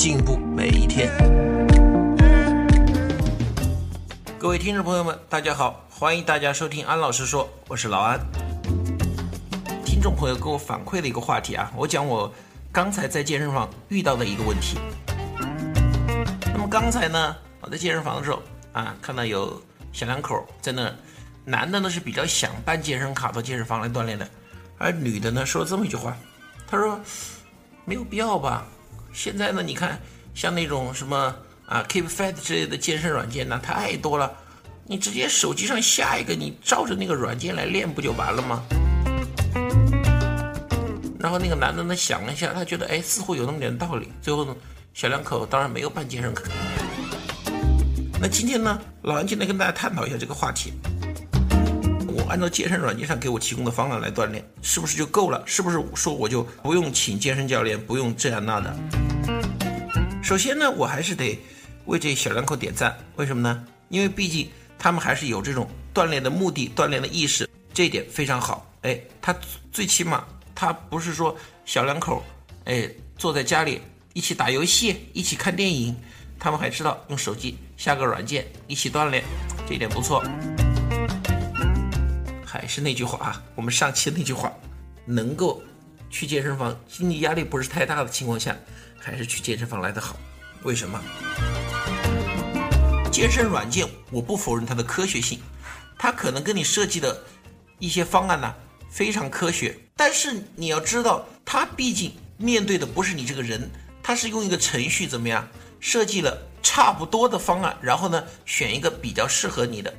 进步每一天。各位听众朋友们，大家好，欢迎大家收听安老师说，我是老安。听众朋友给我反馈的一个话题啊，我讲我刚才在健身房遇到的一个问题。那么刚才呢，我在健身房的时候啊，看到有小两口在那，男的呢是比较想办健身卡到健身房来锻炼的。而女的呢说了这么一句话，她说没有必要吧？现在呢，你看像那种什么啊 Keep Fit 之类的健身软件呢太多了，你直接手机上下一个，你照着那个软件来练不就完了吗？然后那个男的呢想了一下，他觉得哎似乎有那么点道理。最后呢，小两口当然没有办健身卡。那今天呢，老安进来跟大家探讨一下这个话题。我按照健身软件上给我提供的方案来锻炼，是不是就够了？是不是说我就不用请健身教练，不用这样那的？首先呢，我还是得为这小两口点赞。为什么呢？因为毕竟他们还是有这种锻炼的目的、锻炼的意识，这一点非常好。哎，他最起码他不是说小两口，哎，坐在家里一起打游戏、一起看电影，他们还知道用手机下个软件一起锻炼，这一点不错。还是那句话啊，我们上期那句话，能够去健身房，经济压力不是太大的情况下，还是去健身房来的好。为什么？健身软件我不否认它的科学性，它可能跟你设计的一些方案呢非常科学，但是你要知道，它毕竟面对的不是你这个人，它是用一个程序怎么样设计了差不多的方案，然后呢选一个比较适合你的，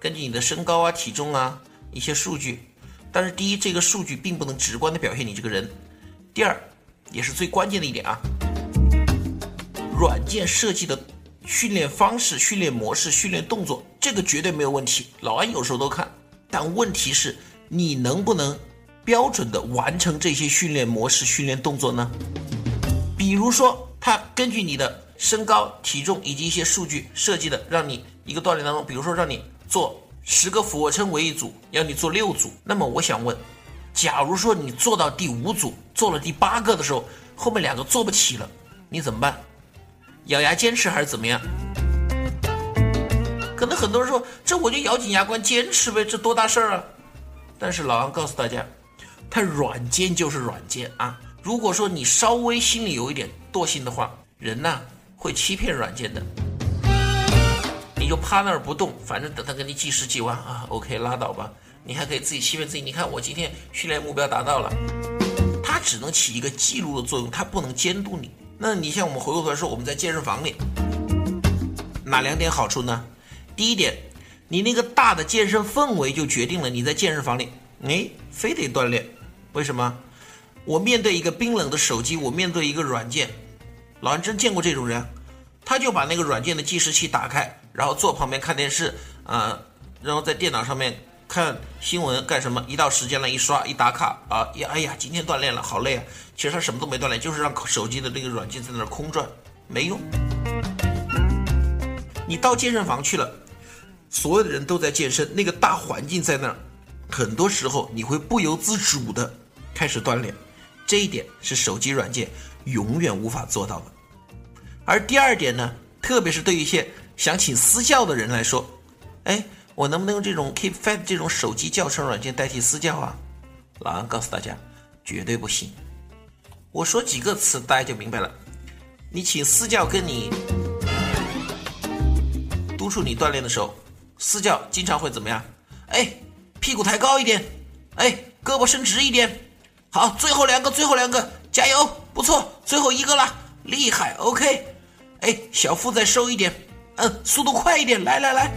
根据你的身高啊、体重啊。一些数据，但是第一，这个数据并不能直观的表现你这个人；第二，也是最关键的一点啊，软件设计的训练方式、训练模式、训练动作，这个绝对没有问题。老安有时候都看，但问题是，你能不能标准的完成这些训练模式、训练动作呢？比如说，它根据你的身高、体重以及一些数据设计的，让你一个锻炼当中，比如说让你做。十个俯卧撑为一组，要你做六组。那么我想问，假如说你做到第五组，做了第八个的时候，后面两个做不起了，你怎么办？咬牙坚持还是怎么样？可能很多人说，这我就咬紧牙关坚持呗，这多大事儿啊？但是老王告诉大家，它软件就是软件啊。如果说你稍微心里有一点惰性的话，人呐会欺骗软件的。你就趴那儿不动，反正等他给你计时计完啊，OK，拉倒吧。你还可以自己欺骗自己，你看我今天训练目标达到了。它只能起一个记录的作用，它不能监督你。那你像我们回过头来说，我们在健身房里，哪两点好处呢？第一点，你那个大的健身氛围就决定了你在健身房里，哎，非得锻炼。为什么？我面对一个冰冷的手机，我面对一个软件，老安真见过这种人，他就把那个软件的计时器打开。然后坐旁边看电视，啊，然后在电脑上面看新闻干什么？一到时间了，一刷一打卡啊，呀，哎呀，今天锻炼了，好累啊！其实他什么都没锻炼，就是让手机的那个软件在那儿空转，没用。你到健身房去了，所有的人都在健身，那个大环境在那儿，很多时候你会不由自主的开始锻炼，这一点是手机软件永远无法做到的。而第二点呢，特别是对于一些想请私教的人来说，哎，我能不能用这种 Keep Fit 这种手机教程软件代替私教啊？老安告诉大家，绝对不行。我说几个词，大家就明白了。你请私教跟你督促你锻炼的时候，私教经常会怎么样？哎，屁股抬高一点，哎，胳膊伸直一点。好，最后两个，最后两个，加油，不错，最后一个了，厉害，OK。哎，小腹再收一点。嗯，速度快一点，来来来，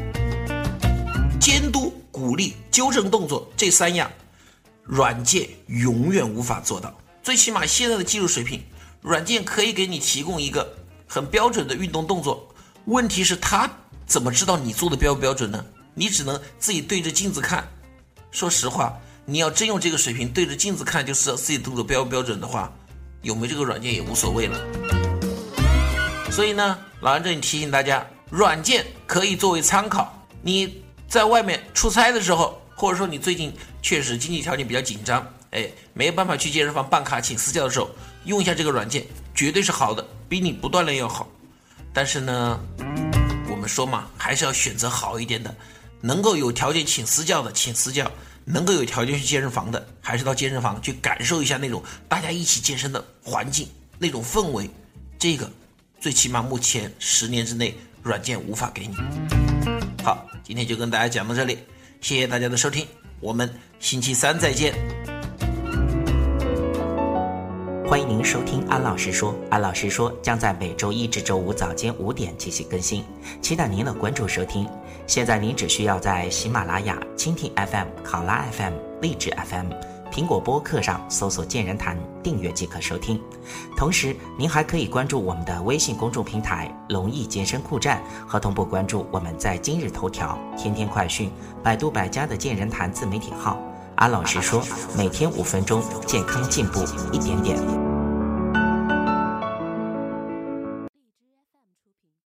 监督、鼓励、纠正动作这三样，软件永远无法做到。最起码现在的技术水平，软件可以给你提供一个很标准的运动动作。问题是，他怎么知道你做的标不标准呢？你只能自己对着镜子看。说实话，你要真用这个水平对着镜子看，就知道自己动作标不标准的话，有没这个软件也无所谓了。所以呢，老安这里提醒大家，软件可以作为参考。你在外面出差的时候，或者说你最近确实经济条件比较紧张，哎，没有办法去健身房办卡请私教的时候，用一下这个软件，绝对是好的，比你不锻炼要好。但是呢，我们说嘛，还是要选择好一点的，能够有条件请私教的请私教，能够有条件去健身房的，还是到健身房去感受一下那种大家一起健身的环境，那种氛围。这个最起码目前十年之内，软件无法给你。好，今天就跟大家讲到这里，谢谢大家的收听，我们星期三再见。欢迎您收听安老师说，安老师说将在每周一至周五早间五点进行更新，期待您的关注收听。现在您只需要在喜马拉雅、蜻蜓 FM、考拉 FM、荔枝 FM、苹果播客上搜索“健人谈”，订阅即可收听。同时，您还可以关注我们的微信公众平台“龙翼健身酷站”，和同步关注我们在今日头条、天天快讯、百度百家的“健人谈”自媒体号。安老师说，每天五分钟，健康进步一点点。